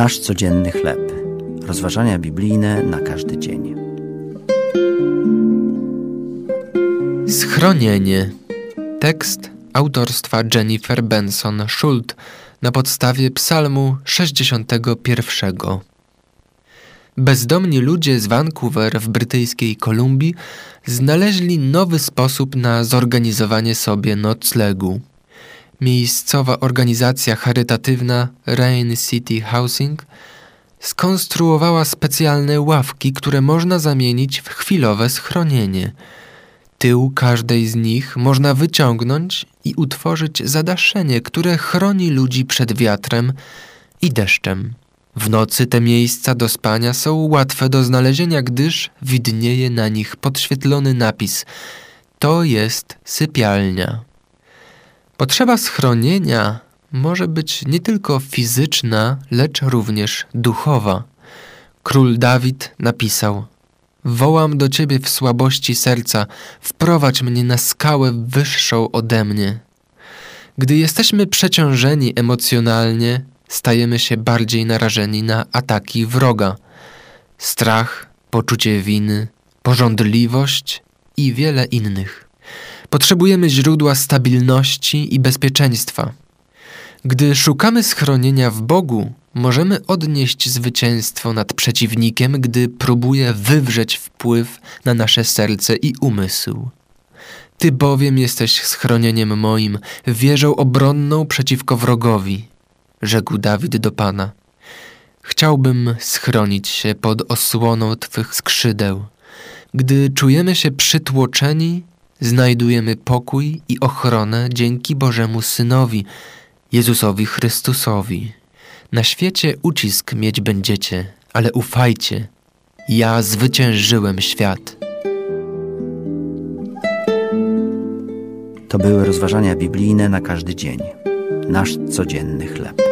Nasz codzienny chleb. Rozważania biblijne na każdy dzień. Schronienie. Tekst autorstwa Jennifer Benson Schult na podstawie Psalmu 61. Bezdomni ludzie z Vancouver w brytyjskiej Kolumbii znaleźli nowy sposób na zorganizowanie sobie noclegu. Miejscowa organizacja charytatywna Rain City Housing skonstruowała specjalne ławki, które można zamienić w chwilowe schronienie. Tył każdej z nich można wyciągnąć i utworzyć zadaszenie, które chroni ludzi przed wiatrem i deszczem. W nocy te miejsca do spania są łatwe do znalezienia, gdyż widnieje na nich podświetlony napis: To jest sypialnia. Potrzeba schronienia może być nie tylko fizyczna, lecz również duchowa. Król Dawid napisał: Wołam do ciebie w słabości serca, wprowadź mnie na skałę wyższą ode mnie. Gdy jesteśmy przeciążeni emocjonalnie, stajemy się bardziej narażeni na ataki wroga. Strach, poczucie winy, pożądliwość i wiele innych. Potrzebujemy źródła stabilności i bezpieczeństwa. Gdy szukamy schronienia w Bogu, możemy odnieść zwycięstwo nad przeciwnikiem, gdy próbuje wywrzeć wpływ na nasze serce i umysł. Ty bowiem jesteś schronieniem moim, wieżą obronną przeciwko wrogowi, rzekł Dawid do Pana. Chciałbym schronić się pod osłoną Twych skrzydeł. Gdy czujemy się przytłoczeni, znajdujemy pokój i ochronę dzięki Bożemu Synowi, Jezusowi Chrystusowi. Na świecie ucisk mieć będziecie, ale ufajcie, ja zwyciężyłem świat. To były rozważania biblijne na każdy dzień. Nasz codzienny chleb.